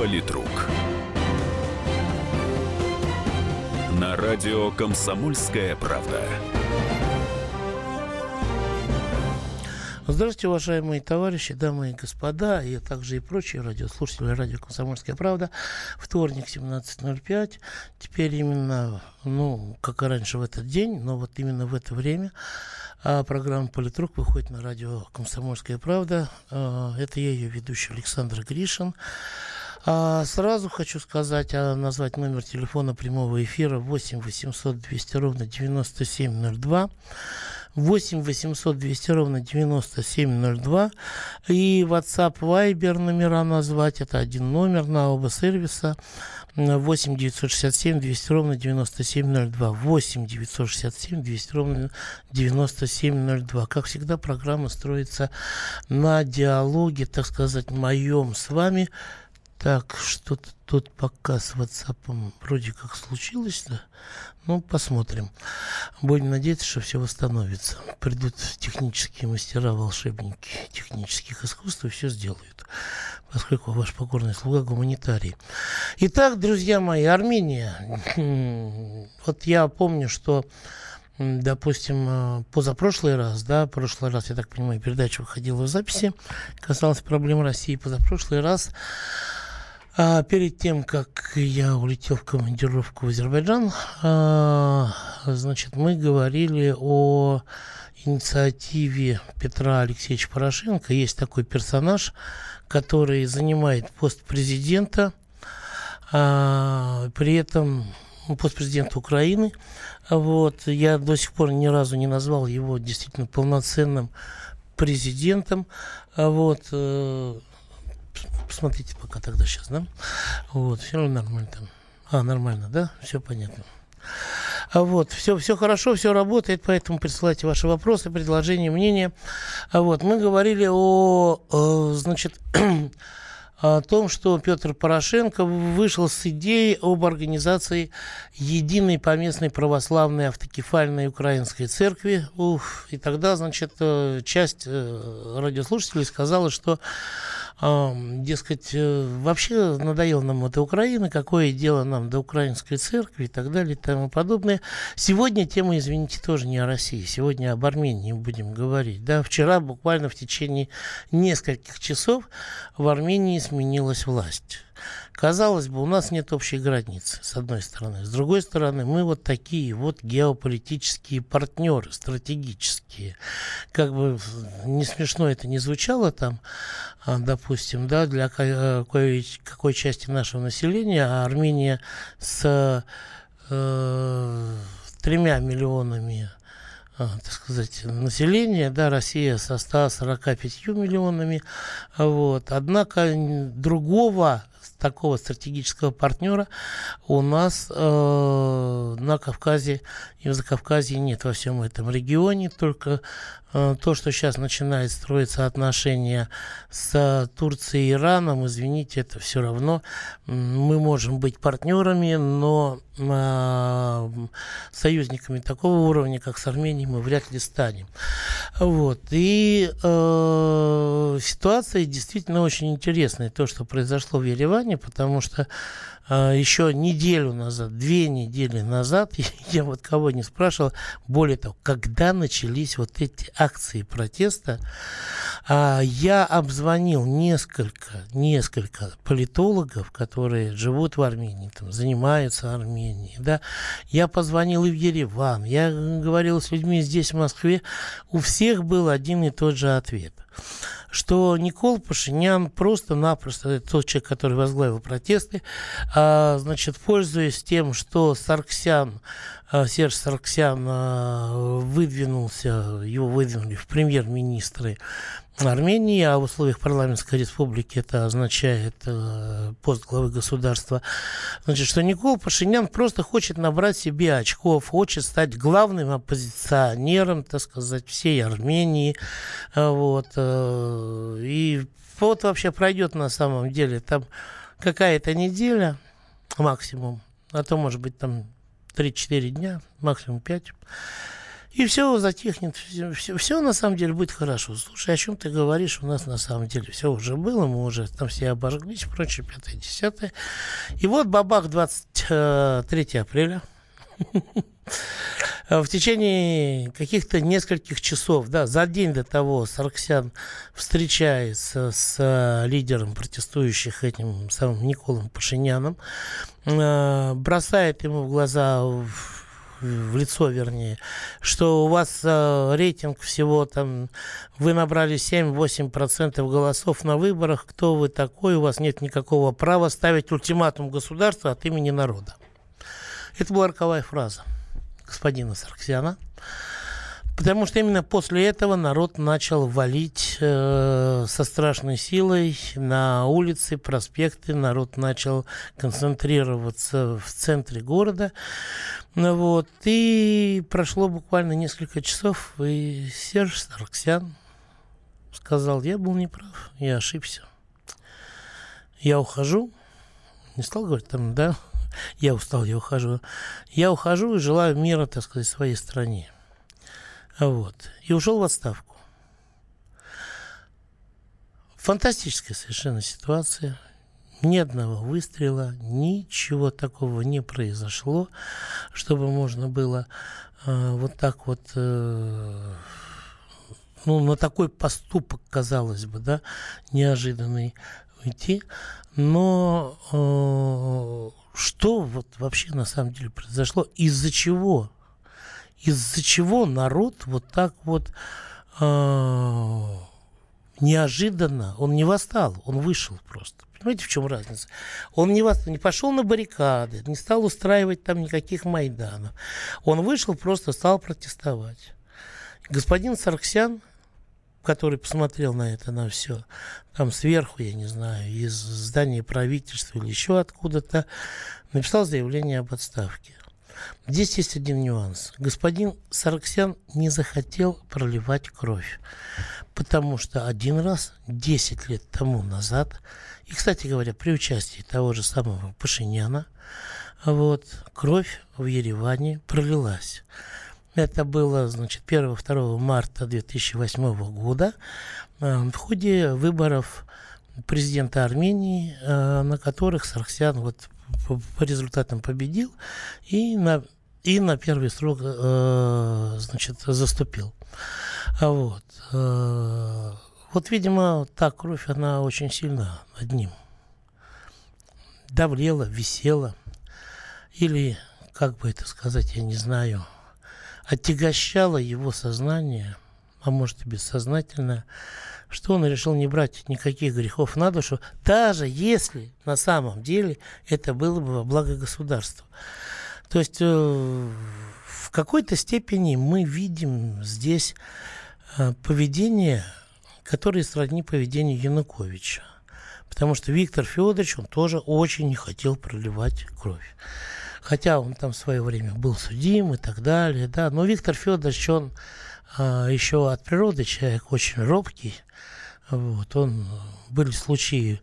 Политрук. На радио «Комсомольская правда». Здравствуйте, уважаемые товарищи, дамы и господа, и также и прочие радиослушатели радио «Комсомольская правда». Вторник, 17.05. Теперь именно, ну, как и раньше в этот день, но вот именно в это время а программа «Политрук» выходит на радио «Комсомольская правда». А, это я, ее ведущий Александр Гришин. А сразу хочу сказать, а назвать номер телефона прямого эфира 8 800 200 ровно 9702. 8 800 200 ровно 9702. И WhatsApp, Viber номера назвать. Это один номер на оба сервиса. 8 967 200 ровно 9702. 8 967 200 ровно 9702. Как всегда, программа строится на диалоге, так сказать, моем с вами. Так, что-то тут пока с WhatsApp вроде как случилось, да? Ну, посмотрим. Будем надеяться, что все восстановится. Придут технические мастера, волшебники технических искусств и все сделают. Поскольку ваш покорный слуга гуманитарий. Итак, друзья мои, Армения. Вот я помню, что допустим, э, позапрошлый раз, да, прошлый раз, я так понимаю, передача выходила в записи, касалась проблем России. Позапрошлый раз а перед тем, как я улетел в командировку в Азербайджан, а, значит, мы говорили о инициативе Петра Алексеевича Порошенко. Есть такой персонаж, который занимает пост президента, а, при этом ну, пост президента Украины. Вот, я до сих пор ни разу не назвал его действительно полноценным президентом. Вот, э, посмотрите пока тогда сейчас, да? Вот, все нормально там. А, нормально, да? Все понятно. А вот, все, все хорошо, все работает, поэтому присылайте ваши вопросы, предложения, мнения. А вот, мы говорили о, о значит, о том, что Петр Порошенко вышел с идеей об организации единой поместной православной автокефальной украинской церкви. Уф, и тогда, значит, э, часть э, радиослушателей сказала, что дескать, э, вообще надоело нам эта Украина, какое дело нам до украинской церкви и так далее и тому подобное. Сегодня тема, извините, тоже не о России, сегодня об Армении будем говорить. Да, вчера буквально в течение нескольких часов в Армении сменилась власть. Казалось бы, у нас нет общей границы, с одной стороны. С другой стороны, мы вот такие вот геополитические партнеры, стратегические. Как бы не смешно это не звучало там, а, допустим, да, для какой, какой части нашего населения, а Армения с э, тремя миллионами так сказать, населения, да, Россия со 145 миллионами, вот, однако другого такого стратегического партнера у нас э, на Кавказе и в Закавказье нет во всем этом регионе, только то, что сейчас начинает строиться отношения с Турцией и Ираном, извините, это все равно мы можем быть партнерами, но э, союзниками такого уровня, как с Арменией, мы вряд ли станем. Вот. И э, ситуация действительно очень интересная, то, что произошло в Ереване, потому что а, еще неделю назад, две недели назад, я вот кого не спрашивал, более того, когда начались вот эти акции протеста, а, я обзвонил несколько, несколько политологов, которые живут в Армении, там, занимаются Арменией, да, я позвонил и в Ереван, я говорил с людьми здесь, в Москве, у всех был один и тот же ответ – что Никол Пашинян просто-напросто, тот человек, который возглавил протесты, а, значит, пользуясь тем, что Сарксян, а, Серж Сарксян а, выдвинулся, его выдвинули в премьер-министры Армении, а в условиях парламентской республики это означает э, пост главы государства, значит, что Никол Пашинян просто хочет набрать себе очков, хочет стать главным оппозиционером, так сказать, всей Армении, э, вот, э, и вот вообще пройдет на самом деле. Там какая-то неделя максимум, а то может быть там 3-4 дня, максимум 5, И все затихнет, все, все, все на самом деле будет хорошо. Слушай, о чем ты говоришь? У нас на самом деле все уже было, мы уже там все обожглись, прочее, пятое, десятое. И вот бабах 23 апреля. В течение каких-то нескольких часов, да, за день до того Сарксян встречается с э, лидером протестующих этим самым Николом Пашиняном, э, бросает ему в глаза в лицо, вернее, что у вас э, рейтинг всего там, вы набрали 7-8% голосов на выборах, кто вы такой, у вас нет никакого права ставить ультиматум государству от имени народа. Это была роковая фраза господина Сарксяна. Потому что именно после этого народ начал валить э, со страшной силой на улицы, проспекты. Народ начал концентрироваться в центре города. Вот. И прошло буквально несколько часов, и Серж Сарксян сказал, я был неправ, я ошибся. Я ухожу. Не стал говорить там, да, я устал, я ухожу. Я ухожу и желаю мира, так сказать, своей стране. Вот. И ушел в отставку. Фантастическая совершенно ситуация. Ни одного выстрела, ничего такого не произошло, чтобы можно было э, вот так вот, э, ну, на такой поступок, казалось бы, да, неожиданный уйти. Но э, что вот вообще на самом деле произошло? Из-за чего? Из-за чего народ вот так вот э, неожиданно, он не восстал, он вышел просто. Понимаете, в чем разница? Он не, восстал, не пошел на баррикады, не стал устраивать там никаких майданов. Он вышел, просто стал протестовать. Господин Сарксян который посмотрел на это, на все, там сверху, я не знаю, из здания правительства или еще откуда-то, написал заявление об отставке. Здесь есть один нюанс. Господин Сарксян не захотел проливать кровь, потому что один раз, 10 лет тому назад, и, кстати говоря, при участии того же самого Пашиняна, вот, кровь в Ереване пролилась. Это было, значит, 1-2 марта 2008 года э, в ходе выборов президента Армении, э, на которых Сарксян вот по результатам победил и на, и на первый срок э, значит, заступил. А вот. Вот, видимо, та кровь, она очень сильна над ним. Давлела, висела. Или, как бы это сказать, я не знаю – отягощало его сознание, а может и бессознательно, что он решил не брать никаких грехов на душу, даже если на самом деле это было бы во благо государства. То есть э, в какой-то степени мы видим здесь э, поведение, которое сродни поведению Януковича. Потому что Виктор Федорович, он тоже очень не хотел проливать кровь хотя он там в свое время был судим и так далее, да, но Виктор Федорович, он еще от природы человек очень робкий, вот, он, были случаи,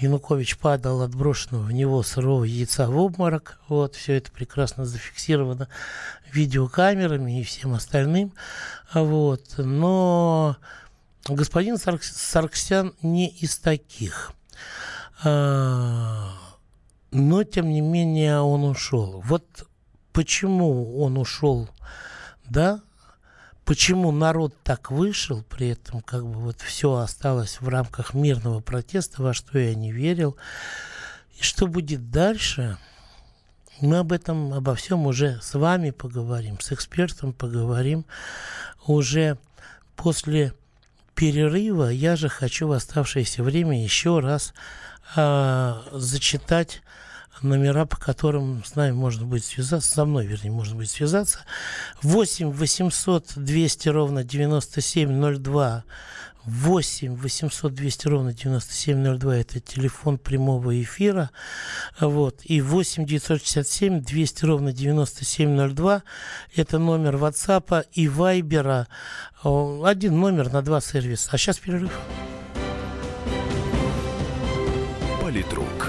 Янукович падал от брошенного в него сырого яйца в обморок, вот, все это прекрасно зафиксировано видеокамерами и всем остальным, вот, но господин Сарксян не из таких. А, но, тем не менее, он ушел. Вот почему он ушел, да? Почему народ так вышел, при этом как бы вот все осталось в рамках мирного протеста, во что я не верил. И что будет дальше, мы об этом, обо всем уже с вами поговорим, с экспертом поговорим уже после перерыва. Я же хочу в оставшееся время еще раз э, зачитать номера, по которым с нами можно будет связаться, со мной, вернее, можно будет связаться. 8 800 200 ровно 9702 8 800 200 ровно 9702 это телефон прямого эфира. Вот. И 8 967 200 ровно 9702 это номер WhatsApp и Viber один номер на два сервиса. А сейчас перерыв. Политрук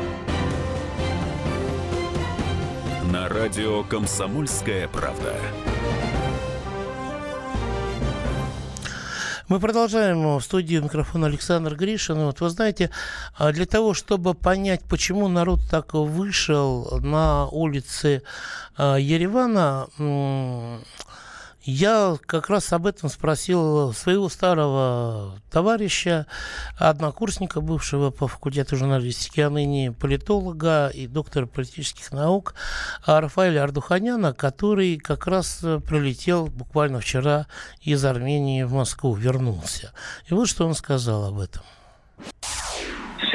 Радио «Комсомольская правда». Мы продолжаем в студии микрофона Александр Гришин. Вот вы знаете, а для того, чтобы понять, почему народ так вышел на улицы а, Еревана, я как раз об этом спросил своего старого товарища, однокурсника бывшего по факультету журналистики, а ныне политолога и доктора политических наук Рафаэля Ардуханяна, который как раз прилетел буквально вчера из Армении в Москву, вернулся. И вот что он сказал об этом.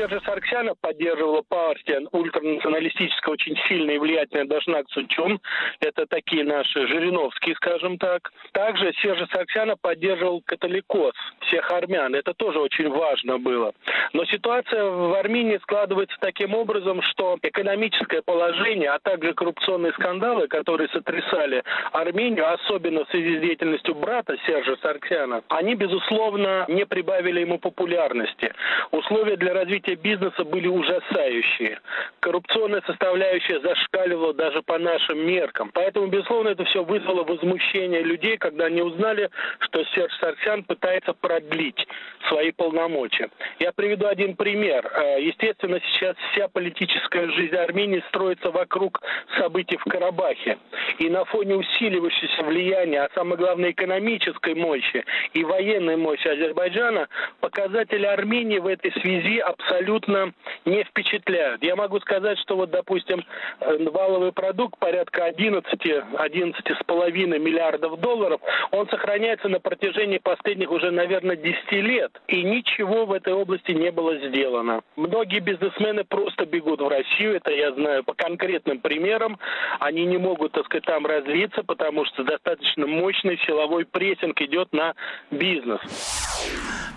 Сержа Сарксяна поддерживала партия ультранационалистическая, очень сильная и влиятельная Дашнак Сучун. Это такие наши Жириновские, скажем так. Также Сержа Сарксяна поддерживал католикос всех армян. Это тоже очень важно было. Но ситуация в Армении складывается таким образом, что экономическое положение, а также коррупционные скандалы, которые сотрясали Армению, особенно в связи с деятельностью брата Сержа Сарксяна, они, безусловно, не прибавили ему популярности. Условия для развития бизнеса были ужасающие. Коррупционная составляющая зашкаливала даже по нашим меркам. Поэтому, безусловно, это все вызвало возмущение людей, когда они узнали, что Серж Сарсян пытается продлить свои полномочия. Я приведу один пример. Э, естественно, сейчас вся политическая жизнь Армении строится вокруг событий в Карабахе. И на фоне усиливающегося влияния, а самое главное экономической мощи и военной мощи Азербайджана, показатели Армении в этой связи абсолютно не впечатляют. Я могу сказать, что вот, допустим, э, валовый продукт порядка 11, 11,5 миллиардов долларов, он сохраняется на протяжении последних уже, наверное, 10 лет. И ничего в этой области не было сделано. Многие бизнесмены просто бегут в Россию, это я знаю по конкретным примерам. Они не могут, так сказать, там развиться, потому что достаточно мощный силовой прессинг идет на бизнес.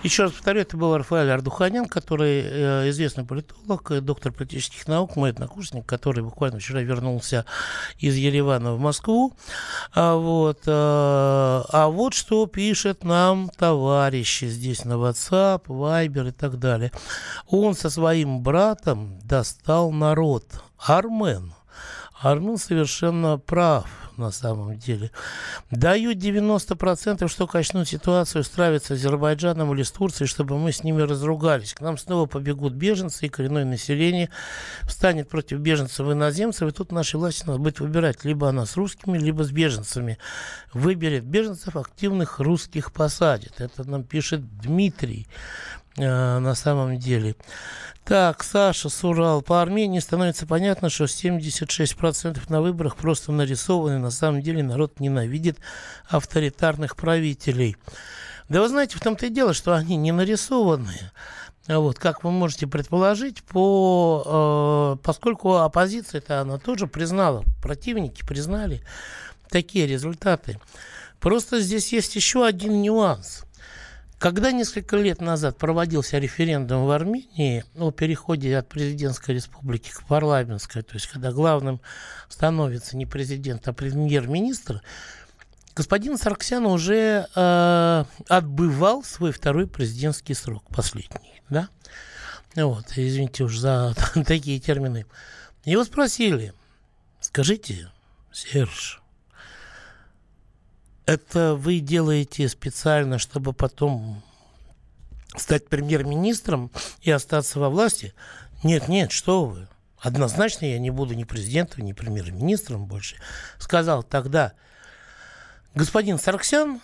Еще раз повторю, это был Рафаэль Ардуханян, который э, известный политолог, э, доктор политических наук, мой однокурсник, который буквально вчера вернулся из Еревана в Москву. А вот, э, а вот что пишет нам товарищи здесь на WhatsApp, Viber и так далее. Он со своим братом достал народ. Армен. Армен совершенно прав на самом деле. Дают 90%, что качнут ситуацию, стравиться с Азербайджаном или с Турцией, чтобы мы с ними разругались. К нам снова побегут беженцы, и коренное население встанет против беженцев и иноземцев, и тут нашей власти надо будет выбирать, либо она с русскими, либо с беженцами. Выберет беженцев, активных русских посадит. Это нам пишет Дмитрий э, на самом деле. Так, Саша Сурал. По Армении становится понятно, что 76% на выборах просто нарисованы. На самом деле народ ненавидит авторитарных правителей. Да вы знаете, в том-то и дело, что они не нарисованные. Вот, как вы можете предположить, по, э, поскольку оппозиция-то она тоже признала, противники признали такие результаты. Просто здесь есть еще один нюанс – когда несколько лет назад проводился референдум в Армении о переходе от президентской республики к парламентской, то есть когда главным становится не президент, а премьер-министр, господин Сарксян уже э, отбывал свой второй президентский срок, последний, да? Вот, извините уж за такие термины. Его спросили, скажите, Серж, это вы делаете специально, чтобы потом стать премьер-министром и остаться во власти? Нет, нет, что вы. Однозначно я не буду ни президентом, ни премьер-министром больше. Сказал тогда господин Сарксян,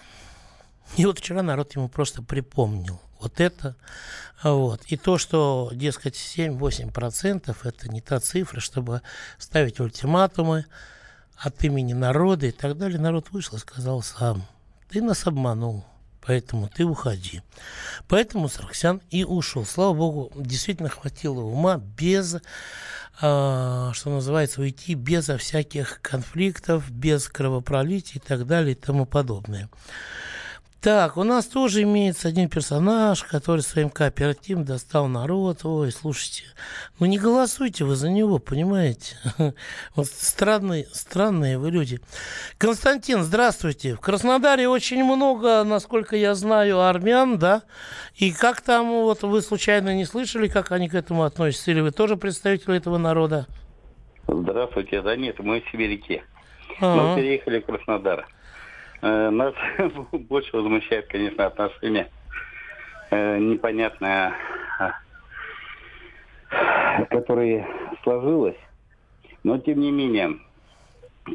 и вот вчера народ ему просто припомнил вот это. Вот. И то, что, дескать, 7-8% это не та цифра, чтобы ставить ультиматумы, от имени народа и так далее. Народ вышел и сказал сам, ты нас обманул, поэтому ты уходи. Поэтому Сарксян и ушел. Слава богу, действительно хватило ума без а, что называется, уйти без всяких конфликтов, без кровопролития и так далее и тому подобное. Так, у нас тоже имеется один персонаж, который своим кооперативом достал народ. Ой, слушайте, ну не голосуйте вы за него, понимаете? Вот странные, странные вы люди. Константин, здравствуйте. В Краснодаре очень много, насколько я знаю, армян, да? И как там, вот вы случайно не слышали, как они к этому относятся? Или вы тоже представитель этого народа? Здравствуйте, да нет, мы в Сибиряке. Мы переехали в Краснодар. Э, нас больше возмущает, конечно, отношение э, непонятное, а, которое сложилось. Но, тем не менее,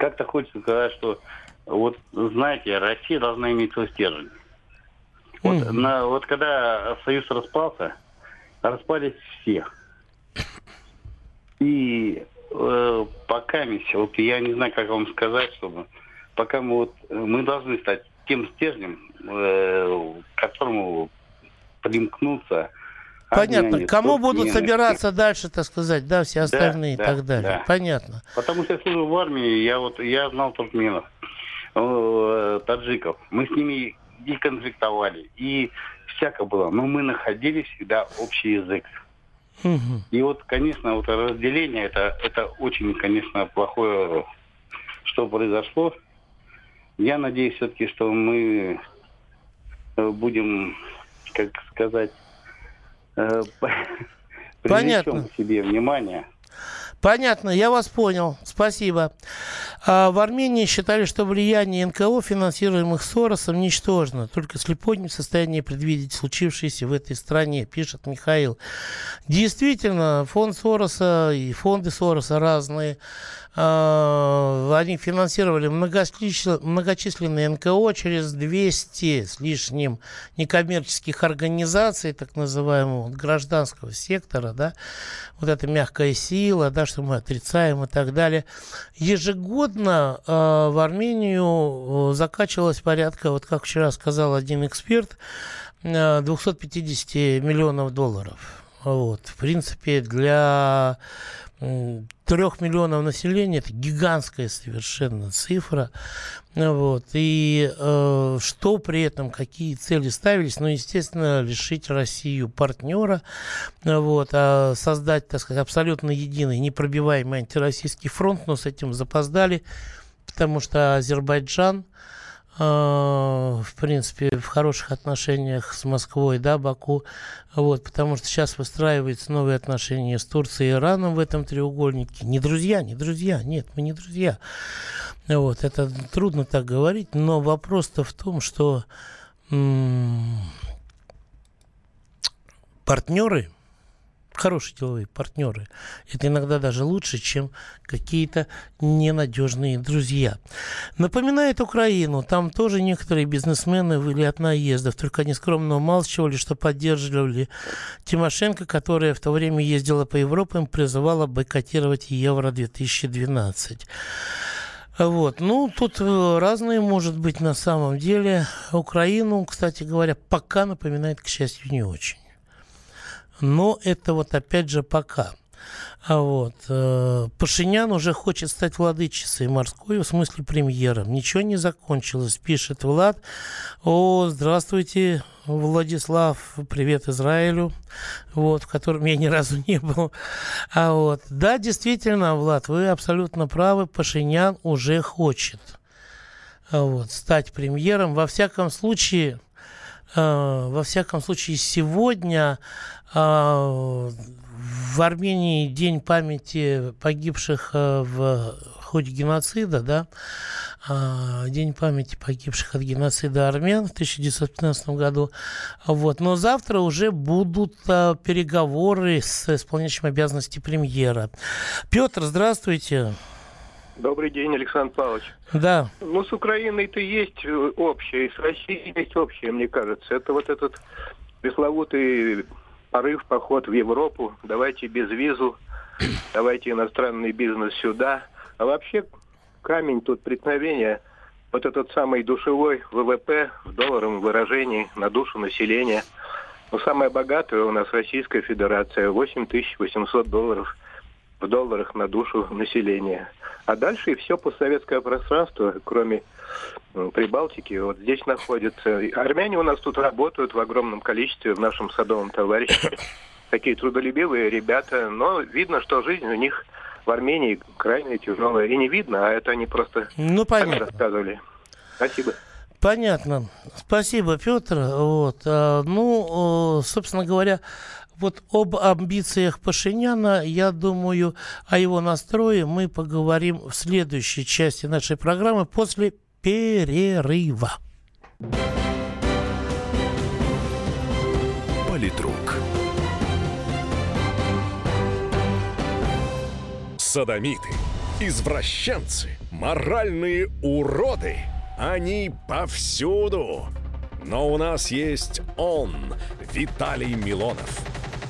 как-то хочется сказать, что вот, знаете, Россия должна иметь свой стержень. Вот, mm. на, вот когда Союз распался, распались все. И э, пока, вот я не знаю, как вам сказать, чтобы пока мы вот мы должны стать тем стержнем, э, к которому примкнуться. Понятно. Армяне, Кому будут собираться дальше, так сказать, да, все остальные да, и так далее. Да. Понятно. Потому что я служил в армии, я вот я знал туркменов, э, таджиков. Мы с ними и конфликтовали, и всякое было. Но мы находили всегда общий язык. Угу. И вот, конечно, вот разделение это, это очень, конечно, плохое, что произошло. Я надеюсь все-таки, что мы э, будем, как сказать, э, Понятно. себе внимание. Понятно, я вас понял. Спасибо. А в Армении считали, что влияние НКО, финансируемых Соросом, ничтожно. Только слепой не в состоянии предвидеть случившееся в этой стране, пишет Михаил. Действительно, фонд Сороса и фонды Сороса разные. А, они финансировали многочисленные НКО через 200 с лишним некоммерческих организаций, так называемого гражданского сектора, да, вот эта мягкая сила, да, что мы отрицаем и так далее. Ежегодно э, в Армению закачивалось порядка, вот как вчера сказал один эксперт, 250 миллионов долларов. Вот. В принципе, для трех миллионов населения это гигантская совершенно цифра. Вот. И э, что при этом, какие цели ставились? Ну, естественно, лишить Россию партнера, вот, а создать, так сказать, абсолютно единый, непробиваемый антироссийский фронт, но с этим запоздали, потому что Азербайджан в принципе, в хороших отношениях с Москвой, да, Баку, вот, потому что сейчас выстраиваются новые отношения с Турцией и Ираном в этом треугольнике. Не друзья, не друзья, нет, мы не друзья. Вот, это трудно так говорить, но вопрос-то в том, что м- партнеры – хорошие деловые партнеры. Это иногда даже лучше, чем какие-то ненадежные друзья. Напоминает Украину. Там тоже некоторые бизнесмены были от наездов, только они скромно умалчивали, что поддерживали Тимошенко, которая в то время ездила по Европе и призывала бойкотировать Евро-2012. Вот. Ну, тут э, разные, может быть, на самом деле. Украину, кстати говоря, пока напоминает, к счастью, не очень. Но это вот опять же пока. А вот. Э, Пашинян уже хочет стать владычицей морской, в смысле премьером. Ничего не закончилось, пишет Влад. О, здравствуйте, Владислав, привет Израилю, вот, в котором я ни разу не был. А вот, да, действительно, Влад, вы абсолютно правы, Пашинян уже хочет а вот, стать премьером. Во всяком случае, во всяком случае, сегодня а, в Армении День памяти погибших э, в ходе геноцида, да, День памяти погибших от геноцида армян в 1915 году. Вот. Но завтра уже будут переговоры с исполняющим обязанности премьера. Петр, здравствуйте. Добрый день, Александр Павлович. Да. Ну, с Украиной-то есть э, общее, и с Россией есть общее, мне кажется. Это вот этот пресловутый порыв, поход в Европу, давайте без визу, давайте иностранный бизнес сюда. А вообще, камень тут преткновения вот этот самый душевой ВВП в долларовом выражении на душу населения. Ну, самая богатая у нас Российская Федерация, 8800 долларов в долларах на душу населения. А дальше и все постсоветское пространство, кроме Прибалтики, вот здесь находится. Армяне у нас тут работают в огромном количестве в нашем садовом товариществе. Такие трудолюбивые ребята, но видно, что жизнь у них в Армении крайне тяжелая. И не видно, а это они просто ну, понятно. рассказывали. Спасибо. Понятно. Спасибо, Петр. Вот. А, ну, собственно говоря, вот об амбициях Пашиняна, я думаю, о его настрое мы поговорим в следующей части нашей программы после перерыва. Политрук. Садомиты, извращенцы, моральные уроды. Они повсюду. Но у нас есть он, Виталий Милонов.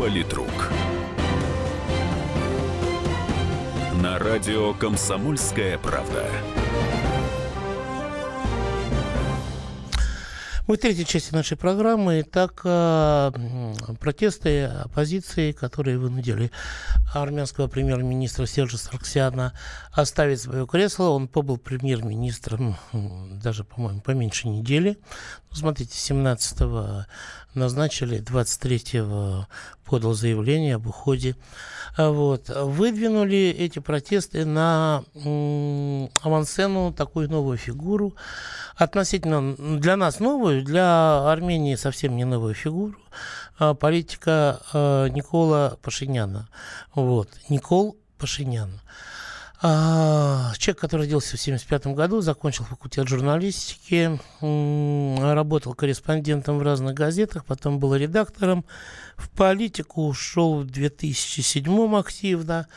Политрук. На радио «Комсомольская правда». Мы в третьей части нашей программы. Так, э, протесты оппозиции, которые вынудили армянского премьер-министра Сержа Сарксяна оставить свое кресло. Он побыл премьер-министром даже, по-моему, поменьше недели. Ну, смотрите, 17-го назначили, 23-го подал заявление об уходе. Вот. Выдвинули эти протесты на авансцену такую новую фигуру, относительно для нас новую, для Армении совсем не новую фигуру, а, политика а, Никола Пашиняна. Вот. Никол Пашинян. А, человек, который родился в 1975 году, закончил факультет журналистики, работал корреспондентом в разных газетах, потом был редактором. В политику ушел в 2007 активно.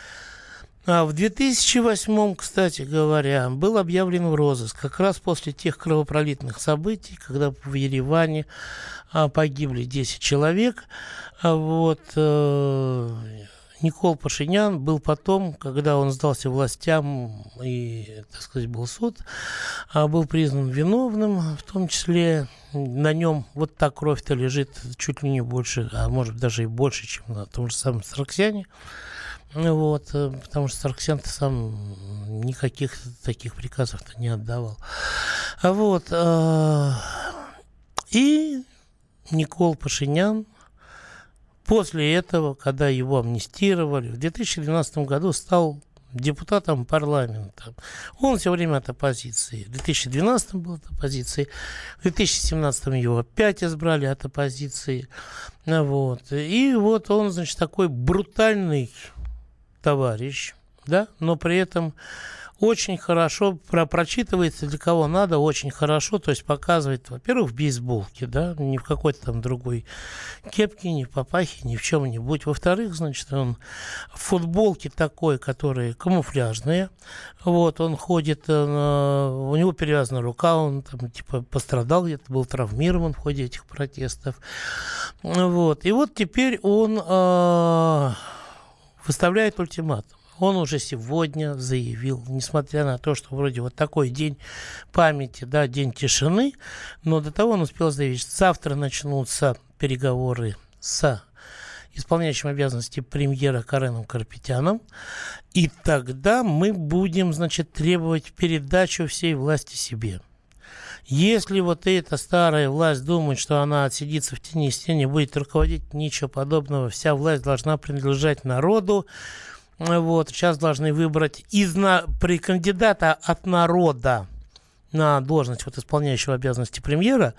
А в 2008, кстати говоря, был объявлен в розыск как раз после тех кровопролитных событий, когда в Ереване а, погибли 10 человек. А вот, э, Никол Пашинян был потом, когда он сдался властям и, так сказать, был суд, а, был признан виновным, в том числе на нем вот та кровь-то лежит чуть ли не больше, а может даже и больше, чем на том же самом Сарксяне. Вот, э, потому что Сарксян сам никаких таких приказов-то не отдавал. А вот, э, и Никол Пашинян после этого, когда его амнистировали, в 2012 году стал депутатом парламента. Он все время от оппозиции. В 2012 был от оппозиции, в 2017 его опять избрали от оппозиции. Вот. И вот он, значит, такой брутальный товарищ, да, но при этом очень хорошо про прочитывается для кого надо, очень хорошо, то есть показывает, во-первых, в бейсболке, да, не в какой-то там другой кепке, не в папахе, ни в чем-нибудь. Во-вторых, значит, он в футболке такой, которые камуфляжные, вот, он ходит, он, э, у него перевязана рука, он там, типа, пострадал где-то, был травмирован в ходе этих протестов, вот, и вот теперь он э, выставляет ультиматум. Он уже сегодня заявил, несмотря на то, что вроде вот такой день памяти, да, день тишины, но до того он успел заявить, что завтра начнутся переговоры с исполняющим обязанности премьера Кареном Карпетяном, и тогда мы будем, значит, требовать передачу всей власти себе. Если вот эта старая власть думает, что она отсидится в тени и стене, будет руководить, ничего подобного, вся власть должна принадлежать народу, вот, сейчас должны выбрать из на, при кандидата от народа на должность вот исполняющего обязанности премьера,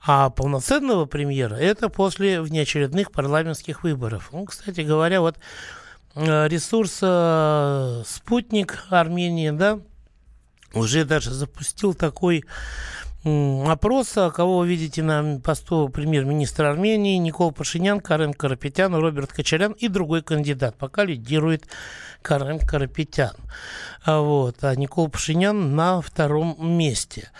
а полноценного премьера это после внеочередных парламентских выборов. Ну, кстати говоря, вот э, ресурс э, «Спутник» Армении, да, уже даже запустил такой опрос, кого вы видите на посту премьер-министра Армении, Никол Пашинян, Карен Карапетян, Роберт Кочарян и другой кандидат. Пока лидирует Карен Карапетян. А вот, а Никол Пашинян на втором месте.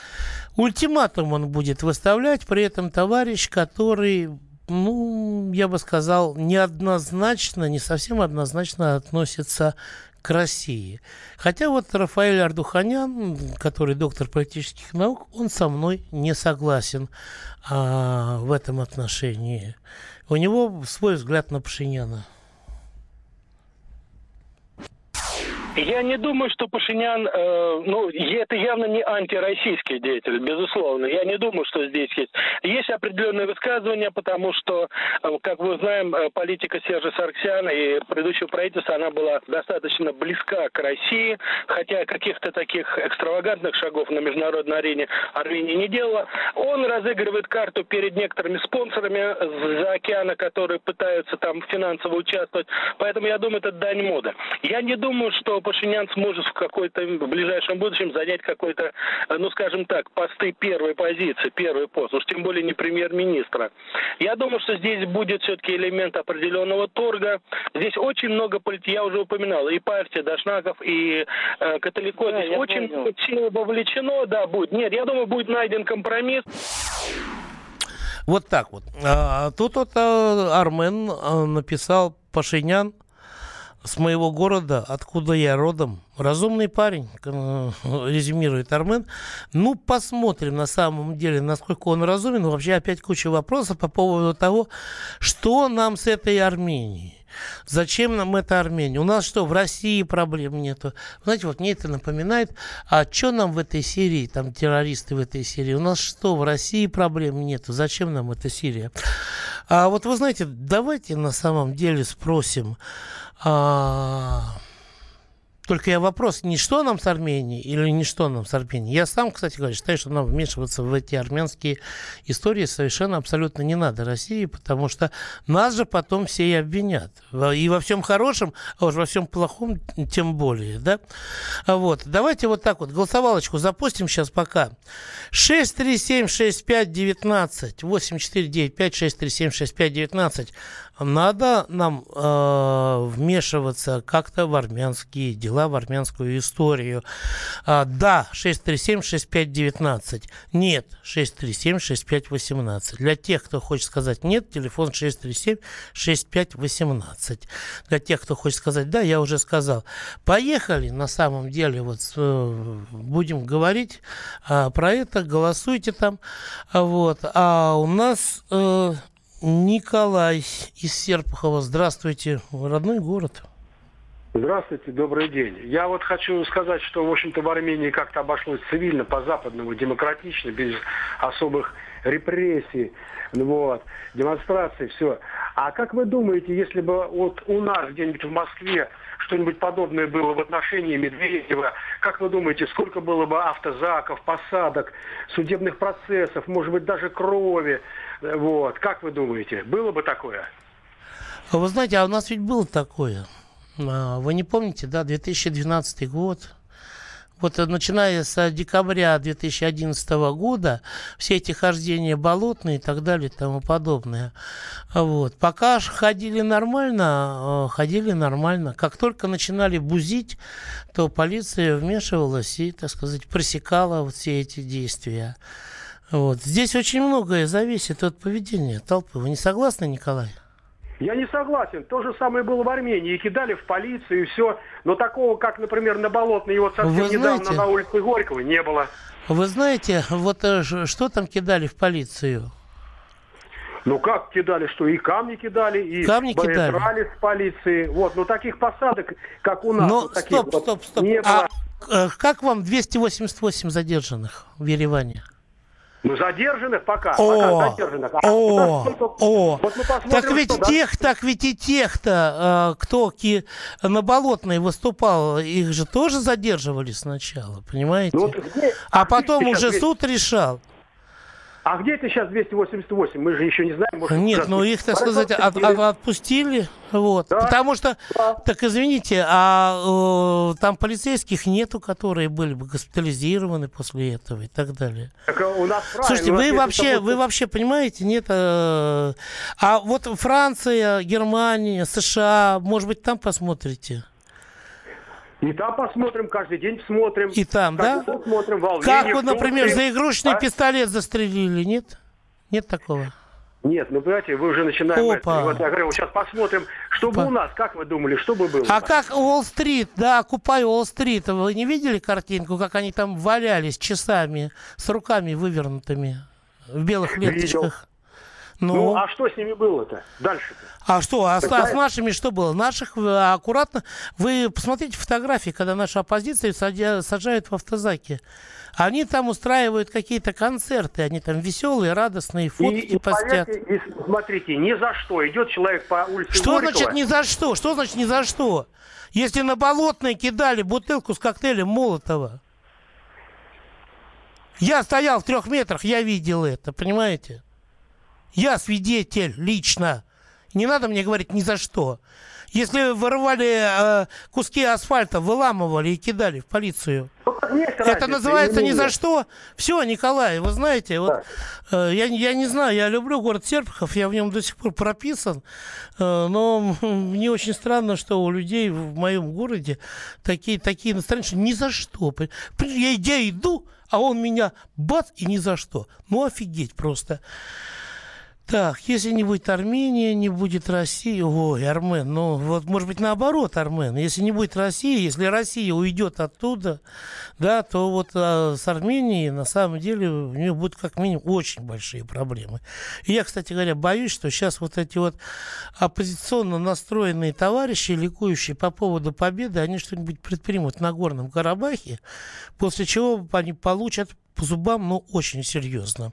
Ультиматум он будет выставлять, при этом товарищ, который ну, я бы сказал, неоднозначно, не совсем однозначно относится к России. Хотя вот Рафаэль Ардуханян, который доктор политических наук, он со мной не согласен а, в этом отношении. У него свой взгляд на Пашиняна. Я не думаю, что Пашинян, э, ну, это явно не антироссийский деятель, безусловно. Я не думаю, что здесь есть. Есть определенные высказывания, потому что, э, как мы знаем, э, политика Сержа Сарксяна и предыдущего правительства, она была достаточно близка к России, хотя каких-то таких экстравагантных шагов на международной арене Армения не делала. Он разыгрывает карту перед некоторыми спонсорами за океана, которые пытаются там финансово участвовать. Поэтому я думаю, это дань моды. Я не думаю, что Пашинян сможет в какой-то в ближайшем будущем занять какой-то, э, ну скажем так, посты первой позиции, первый пост, уж тем более не премьер-министра. Я думаю, что здесь будет все-таки элемент определенного торга. Здесь очень много политики, я уже упоминал, и партия Дашнаков, и э, Католико. Да, здесь очень много сил вовлечено, да, будет. Нет, я думаю, будет найден компромисс. Вот так вот. А, тут вот а, Армен а, написал Пашинян с моего города, откуда я родом. Разумный парень, э, резюмирует Армен. Ну, посмотрим на самом деле, насколько он разумен. Вообще опять куча вопросов по поводу того, что нам с этой Арменией. Зачем нам эта Армения? У нас что, в России проблем нету? Знаете, вот мне это напоминает, а что нам в этой Сирии, там террористы в этой Сирии? У нас что, в России проблем нету? Зачем нам эта Сирия? А вот вы знаете, давайте на самом деле спросим, а, только я вопрос, не что нам с Арменией или не что нам с Арменией. Я сам, кстати говоря, считаю, что нам вмешиваться в эти армянские истории совершенно абсолютно не надо России, потому что нас же потом все и обвинят. И во всем хорошем, а уж во всем плохом тем более, да? Вот, давайте вот так вот голосовалочку запустим сейчас пока. 637-6519, 8495-637-6519 надо нам э, вмешиваться как-то в армянские дела, в армянскую историю. А, да, 637-6519. Нет, 637-6518. Для тех, кто хочет сказать нет, телефон 637-6518. Для тех, кто хочет сказать да, я уже сказал. Поехали, на самом деле, вот э, будем говорить э, про это, голосуйте там. Вот. А у нас... Э, Николай из Серпухова. Здравствуйте, родной город. Здравствуйте, добрый день. Я вот хочу сказать, что, в общем-то, в Армении как-то обошлось цивильно, по-западному, демократично, без особых репрессий, вот, демонстраций, все. А как вы думаете, если бы вот у нас где-нибудь в Москве что-нибудь подобное было в отношении Медведева, как вы думаете, сколько было бы автозаков, посадок, судебных процессов, может быть, даже крови, вот. Как вы думаете, было бы такое? Вы знаете, а у нас ведь было такое. А, вы не помните, да, 2012 год. Вот э, начиная с декабря 2011 года все эти хождения болотные и так далее и тому подобное. Вот. Пока ходили нормально, э, ходили нормально. Как только начинали бузить, то полиция вмешивалась и, так сказать, пресекала вот все эти действия. Вот. Здесь очень многое зависит от поведения толпы. Вы не согласны, Николай? Я не согласен. То же самое было в Армении. И кидали в полицию, и все. Но такого, как, например, на Болотной, вот совсем Вы недавно знаете, на улице Горького, не было. Вы знаете, вот э, что там кидали в полицию? Ну как кидали, что и камни кидали, и камни кидали. с полиции. Вот, но таких посадок, как у нас, но, вот стоп, вот стоп, стоп. Не а, было. как вам 288 задержанных в Ереване? Ну, задержанных пока. О, пока задержанных. А о, о. Вот так ведь что, тех, да? так ведь и тех-то, э, кто ки, на Болотной выступал, их же тоже задерживали сначала, понимаете? Ну, вот, а потом уже здесь... суд решал. А где это сейчас 288? Мы же еще не знаем. Может, Нет, ну их, так сказать, от, от, отпустили. Вот. Да. Потому что, да. так извините, а э, там полицейских нету, которые были бы госпитализированы после этого и так далее. Так, а у нас Слушайте, вы вообще, вы вообще понимаете, нет. Э, а вот Франция, Германия, США, может быть, там посмотрите? И там посмотрим, каждый день смотрим. И там, да? Смотрим, как вот, например, за игрушечный а? пистолет застрелили, нет? Нет такого? Нет, ну, понимаете, вы уже начинаем... Опа. Это, вот, я говорю, сейчас посмотрим, что бы у нас, как вы думали, что бы было? А как Уолл-стрит, да, Купай Уолл-стрит, вы не видели картинку, как они там валялись часами с руками вывернутыми в белых ленточках? Ну, ну а что с ними было-то дальше-то? А что, а, Такая... а с нашими что было? Наших э, аккуратно... Вы посмотрите фотографии, когда наша оппозиция сажают в автозаки. Они там устраивают какие-то концерты, они там веселые, радостные, фотки и, и постят. И, смотрите, ни за что. Идет человек по улице Что Горького. значит ни за что? Что значит ни за что? Если на Болотной кидали бутылку с коктейлем Молотова. Я стоял в трех метрах, я видел это, понимаете? Я свидетель лично. Не надо мне говорить ни за что. Если вырывали э, куски асфальта, выламывали и кидали в полицию. Это называется ни за что. Все, Николай, вы знаете, вот э, я, я не знаю, я люблю город Серпухов, я в нем до сих пор прописан, э, но мне очень странно, что у людей в моем городе такие, такие настроения, что ни за что. Я, я иду, а он меня бац и ни за что. Ну офигеть просто. Так, если не будет Армения, не будет России, ой, Армен, ну вот может быть наоборот, Армен, если не будет России, если Россия уйдет оттуда, да, то вот а, с Арменией на самом деле у нее будут как минимум очень большие проблемы. И я, кстати говоря, боюсь, что сейчас вот эти вот оппозиционно настроенные товарищи, ликующие по поводу победы, они что-нибудь предпримут на Горном Карабахе, после чего они получат по зубам, ну, очень серьезно.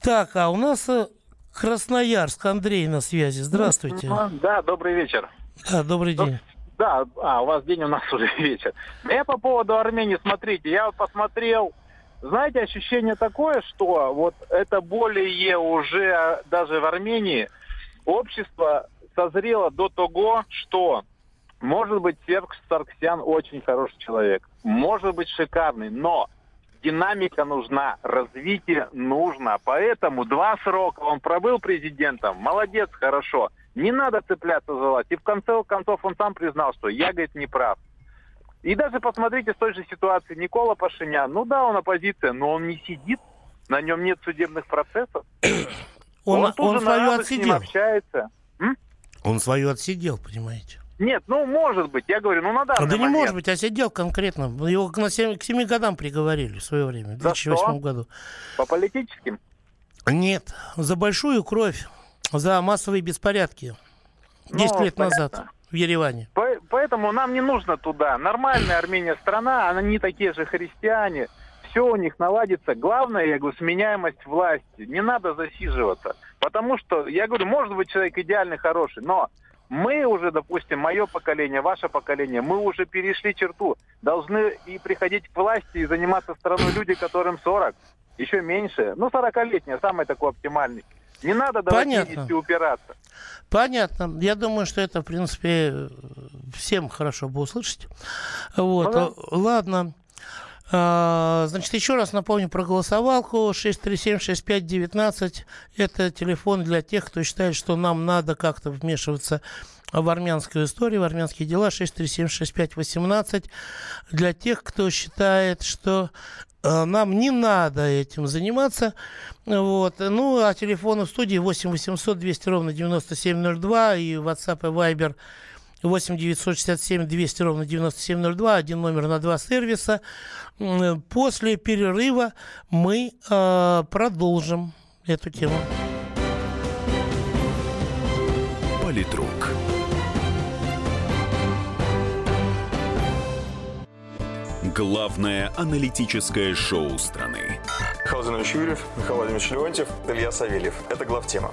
Так, а у нас э, Красноярск. Андрей на связи. Здравствуйте. Да, добрый вечер. Да, добрый день. Да, а, у вас день, у нас уже вечер. Я по поводу Армении, смотрите, я посмотрел, знаете, ощущение такое, что вот это более уже даже в Армении общество созрело до того, что может быть Серж Сарксян очень хороший человек, может быть шикарный, но динамика нужна, развитие нужно. Поэтому два срока он пробыл президентом, молодец, хорошо. Не надо цепляться за власть. И в конце концов он сам признал, что я, говорит, не прав. И даже посмотрите с той же ситуации Никола Пашинян. Ну да, он оппозиция, но он не сидит, на нем нет судебных процессов. Он, он, он свою отсидел. общается. М? Он свою отсидел, понимаете. Нет, ну, может быть. Я говорю, ну, на данный Да момент. не может быть, а сидел конкретно. Его к, 7, к 7 годам приговорили в свое время, в 2008 году. По политическим? Нет, за большую кровь, за массовые беспорядки. 10 ну, лет понятно. назад в Ереване. По поэтому нам не нужно туда. Нормальная Армения страна, они такие же христиане. Все у них наладится. Главное, я говорю, сменяемость власти. Не надо засиживаться. Потому что, я говорю, может быть человек идеальный, хороший, но мы уже, допустим, мое поколение, ваше поколение, мы уже перешли черту. Должны и приходить к власти и заниматься страной люди, которым 40, еще меньше. Ну, 40-летний, самый такой оптимальный. Не надо до Понятно. 80 упираться. Понятно. Я думаю, что это, в принципе, всем хорошо бы услышать. Вот. Ну, да. Ладно. А, значит, еще раз напомню про голосовалку. 637-6519. Это телефон для тех, кто считает, что нам надо как-то вмешиваться в армянскую историю, в армянские дела. 637-6518. Для тех, кто считает, что а, нам не надо этим заниматься. Вот. Ну, а телефон в студии 8 800 200 ровно 9702 и WhatsApp и Viber 8 967 200 ровно 9702, один номер на два сервиса. После перерыва мы э, продолжим эту тему. Политрук. Главное аналитическое шоу страны. Михаил Юрьев, Михаил Владимирович Леонтьев, Илья Савельев. Это главтема.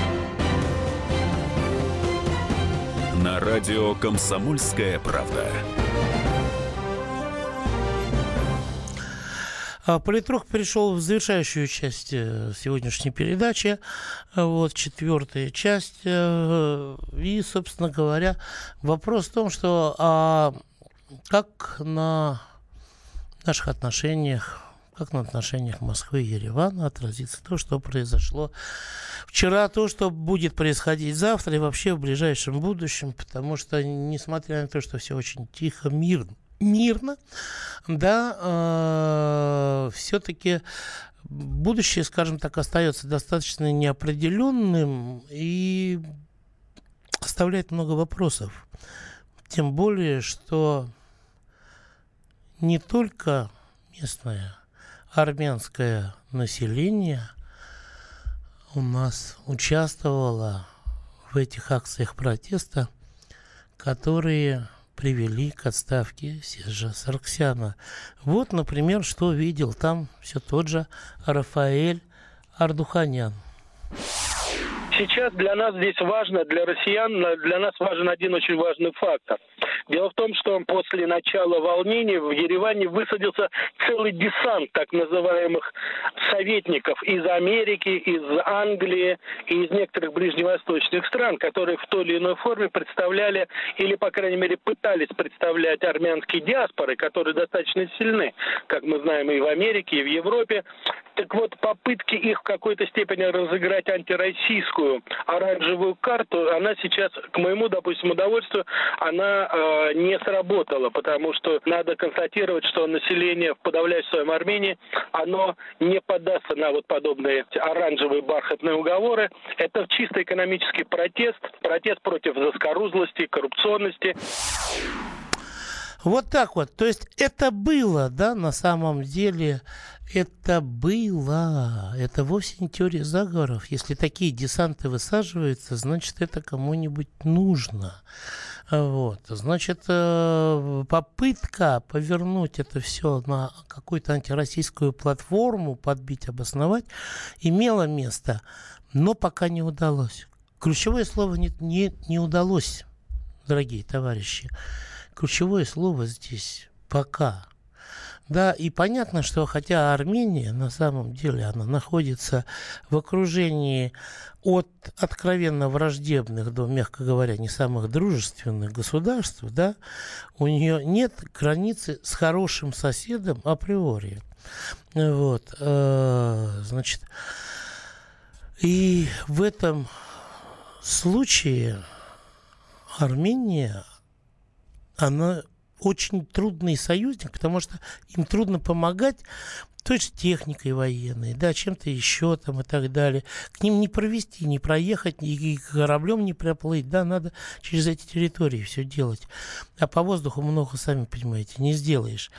Радио «Комсомольская правда». А Политрук пришел в завершающую часть э, сегодняшней передачи, вот четвертая часть. Э, и, собственно говоря, вопрос в том, что а как на наших отношениях, как на отношениях Москвы и Еревана отразится то, что произошло вчера, то, что будет происходить завтра и вообще в ближайшем будущем, потому что, несмотря на то, что все очень тихо, мирно, мирно, да, э, все-таки будущее, скажем так, остается достаточно неопределенным и оставляет много вопросов. Тем более, что не только местное армянское население у нас участвовало в этих акциях протеста, которые привели к отставке Сержа Сарксяна. Вот, например, что видел там все тот же Рафаэль Ардуханян. Сейчас для нас здесь важно, для россиян, для нас важен один очень важный фактор. Дело в том, что после начала волнений в Ереване высадился целый десант так называемых советников из Америки, из Англии и из некоторых ближневосточных стран, которые в той или иной форме представляли, или, по крайней мере, пытались представлять армянские диаспоры, которые достаточно сильны, как мы знаем, и в Америке, и в Европе. Так вот, попытки их в какой-то степени разыграть антироссийскую оранжевую карту, она сейчас, к моему, допустим, удовольствию, она э, не сработала, потому что надо констатировать, что население в подавляющем своем Армении, оно не поддастся на вот подобные оранжевые бархатные уговоры. Это чисто экономический протест, протест против заскорузлости, коррупционности. Вот так вот. То есть это было, да, на самом деле это было. Это вовсе не теория заговоров. Если такие десанты высаживаются, значит, это кому-нибудь нужно. Вот. Значит, э, попытка повернуть это все на какую-то антироссийскую платформу, подбить, обосновать, имела место, но пока не удалось. Ключевое слово не, не, не удалось, дорогие товарищи. Ключевое слово здесь «пока». Да, и понятно, что хотя Армения на самом деле она находится в окружении от откровенно враждебных до, мягко говоря, не самых дружественных государств, да, у нее нет границы с хорошим соседом априори. Вот, э, значит, и в этом случае Армения, она очень трудный союзник, потому что им трудно помогать той же техникой военной, да, чем-то еще там и так далее. К ним не провести, не проехать, и кораблем не проплыть, да, надо через эти территории все делать. А по воздуху много, сами понимаете, не сделаешь.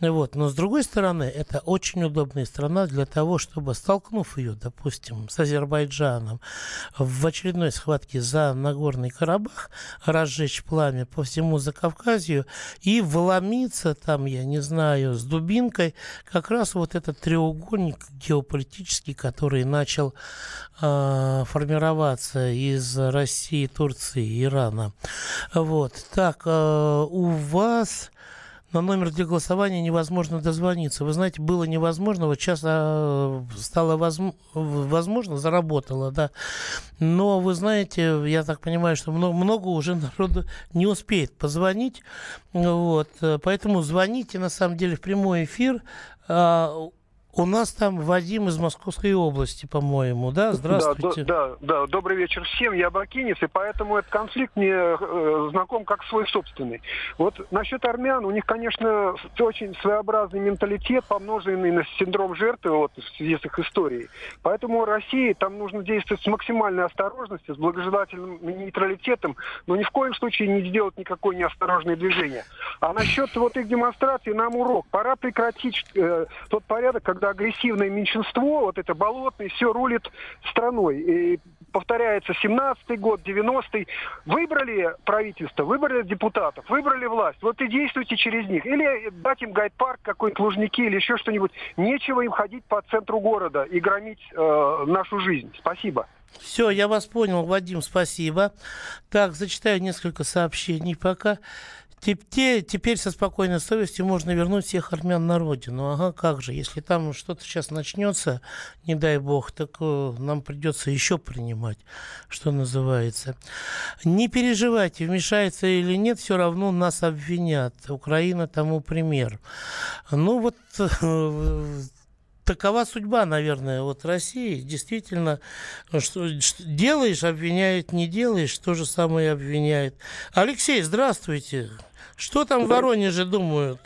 Вот. Но с другой стороны, это очень удобная страна для того, чтобы, столкнув ее, допустим, с Азербайджаном в очередной схватке за Нагорный Карабах, разжечь пламя по всему Закавказью и вломиться там, я не знаю, с дубинкой как раз вот вот этот треугольник геополитический, который начал э, формироваться из России, Турции, Ирана. Вот. Так, э, у вас на номер для голосования невозможно дозвониться. Вы знаете, было невозможно, вот сейчас а, стало возм... возможно, заработало, да. Но вы знаете, я так понимаю, что много, много уже народу не успеет позвонить. Вот, поэтому звоните, на самом деле, в прямой эфир. А, у нас там Вадим из Московской области, по-моему, да? Здравствуйте. Да, да, да, добрый вечер всем. Я бакинец, и поэтому этот конфликт мне э, знаком как свой собственный. Вот насчет армян, у них, конечно, очень своеобразный менталитет, помноженный на синдром жертвы вот, в связи с их историей. Поэтому России там нужно действовать с максимальной осторожностью, с благожелательным нейтралитетом, но ни в коем случае не сделать никакое неосторожное движение. А насчет вот их демонстрации нам урок. Пора прекратить э, тот порядок, когда когда агрессивное меньшинство, вот это болотное, все рулит страной. И повторяется 17-й год, 90-й. Выбрали правительство, выбрали депутатов, выбрали власть. Вот и действуйте через них. Или дать им гайд-парк, какой-то Лужники или еще что-нибудь. Нечего им ходить по центру города и громить э, нашу жизнь. Спасибо. Все, я вас понял, Вадим, спасибо. Так, зачитаю несколько сообщений пока. Теперь, со спокойной совестью можно вернуть всех армян на родину. Ага, как же, если там что-то сейчас начнется, не дай бог, так э, нам придется еще принимать, что называется. Не переживайте, вмешается или нет, все равно нас обвинят. Украина тому пример. Ну вот э, такова судьба, наверное, вот России. Действительно, что, что делаешь, обвиняют, не делаешь, то же самое обвиняют. Алексей, здравствуйте. Что там в Воронеже думают?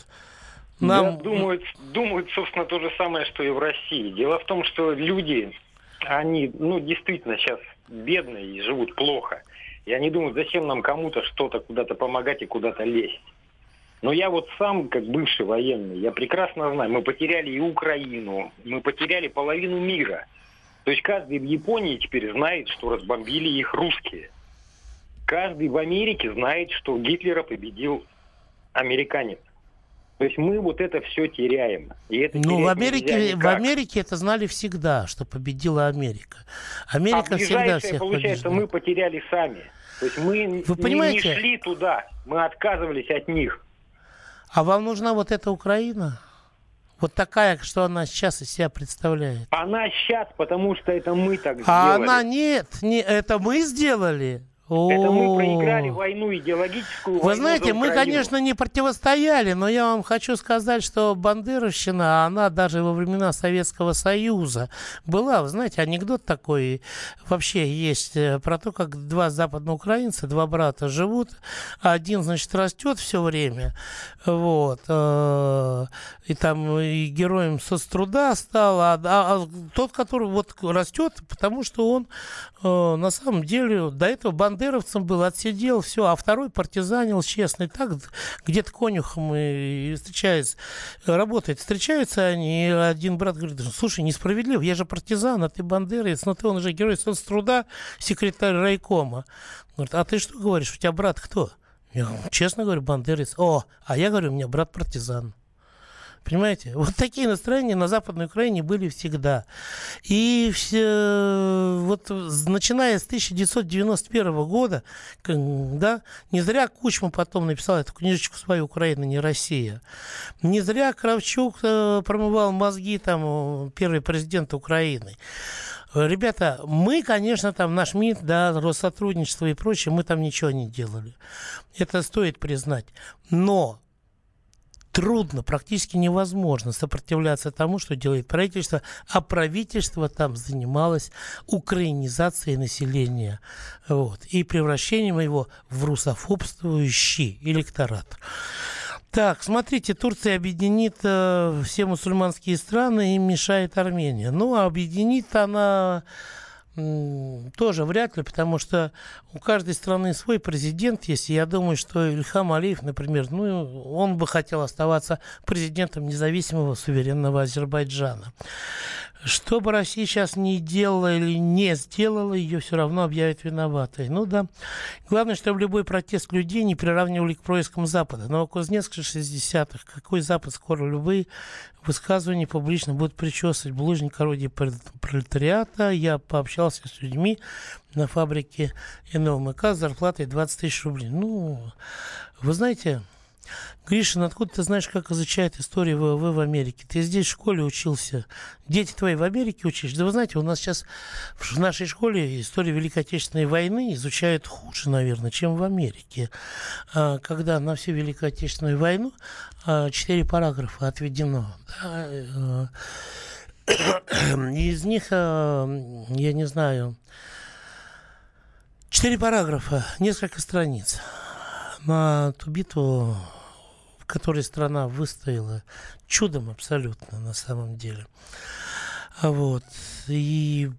Нам... Я думают, думают, собственно, то же самое, что и в России. Дело в том, что люди, они, ну, действительно сейчас бедные и живут плохо. И они думают, зачем нам кому-то что-то куда-то помогать и куда-то лезть. Но я вот сам, как бывший военный, я прекрасно знаю, мы потеряли и Украину, мы потеряли половину мира. То есть каждый в Японии теперь знает, что разбомбили их русские. Каждый в Америке знает, что Гитлера победил американец. То есть мы вот это все теряем. И это ну, в Америке, в Америке это знали всегда, что победила Америка. Америка а всегда всех получается, побеждает. мы потеряли сами. То есть мы Вы понимаете? не шли туда, мы отказывались от них. А вам нужна вот эта Украина? Вот такая, что она сейчас из себя представляет. Она сейчас, потому что это мы так сделали. А она нет, не, это мы сделали. Это мы проиграли войну идеологическую. Вы знаете, мы, конечно, не противостояли, но я вам хочу сказать, что бандеровщина, она даже во времена Советского Союза была. Вы знаете, анекдот такой вообще есть э, про то, как два западноукраинца, два брата живут. Один, значит, растет все время, вот, э, и там и героем соцтруда стал, а, а, а тот, который вот растет, потому что он э, на самом деле до этого бандеровщина бандеровцем был, отсидел, все, а второй партизанил честный, так где-то конюхом и, встречается, работает. Встречаются они, и один брат говорит, слушай, несправедливо, я же партизан, а ты бандеровец, но ты, он же герой соцтруда, секретарь райкома. Говорит, а ты что говоришь, у тебя брат кто? Я честно говорю, бандерец. О, а я говорю, у меня брат партизан. Понимаете? Вот такие настроения на Западной Украине были всегда. И все, вот начиная с 1991 года, да, не зря Кучма потом написал эту книжечку свою «Украина, не Россия». Не зря Кравчук э, промывал мозги там первый президент Украины. Ребята, мы, конечно, там наш МИД, да, Россотрудничество и прочее, мы там ничего не делали. Это стоит признать. Но трудно, практически невозможно сопротивляться тому, что делает правительство, а правительство там занималось украинизацией населения вот, и превращением его в русофобствующий электорат. Так, смотрите, Турция объединит э, все мусульманские страны и мешает Армения. Ну, а объединит она тоже вряд ли, потому что у каждой страны свой президент есть. И я думаю, что Ильхам Алиев, например, ну, он бы хотел оставаться президентом независимого суверенного Азербайджана. Что бы Россия сейчас не делала или не сделала, ее все равно объявят виноватой. Ну да. Главное, чтобы любой протест людей не приравнивали к проискам Запада. Новокузнецк 60-х. Какой Запад? Скоро любые высказывания публично будут причесывать булыжник орудия пролетариата. Я пообщался с людьми на фабрике НЛМК с зарплатой 20 тысяч рублей. Ну, вы знаете, Гришин, откуда ты знаешь, как изучают историю ВВ в Америке? Ты здесь в школе учился. Дети твои в Америке учишь? Да вы знаете, у нас сейчас в нашей школе историю Великой Отечественной войны изучают хуже, наверное, чем в Америке. А, когда на всю Великую Отечественную войну а, четыре параграфа отведено. Э, из них, а, я не знаю, четыре параграфа, несколько страниц на ту битву в которой страна выстояла чудом абсолютно на самом деле. Вот. И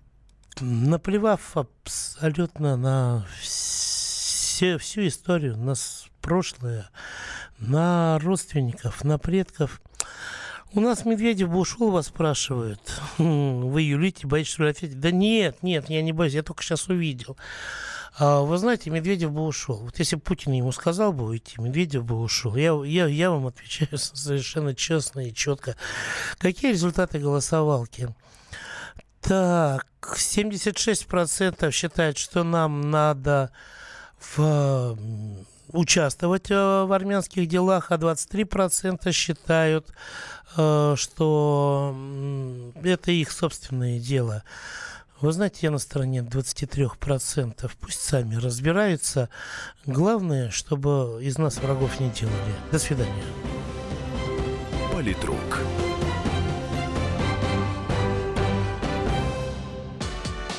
наплевав абсолютно на все, всю историю, на прошлое, на родственников, на предков, У нас Медведев бы ушел, вас спрашивают. Вы юлите, боитесь, что ответить? Да нет, нет, я не боюсь, я только сейчас увидел. А, вы знаете, Медведев бы ушел. Вот если Путин ему сказал бы уйти, Медведев бы ушел. Я, я, я вам отвечаю совершенно честно и четко. Какие результаты голосовалки? Так, 76% считают, что нам надо в участвовать э, в армянских делах, а 23% считают, э, что это их собственное дело. Вы знаете, я на стороне 23%. Пусть сами разбираются. Главное, чтобы из нас врагов не делали. До свидания. Политрук.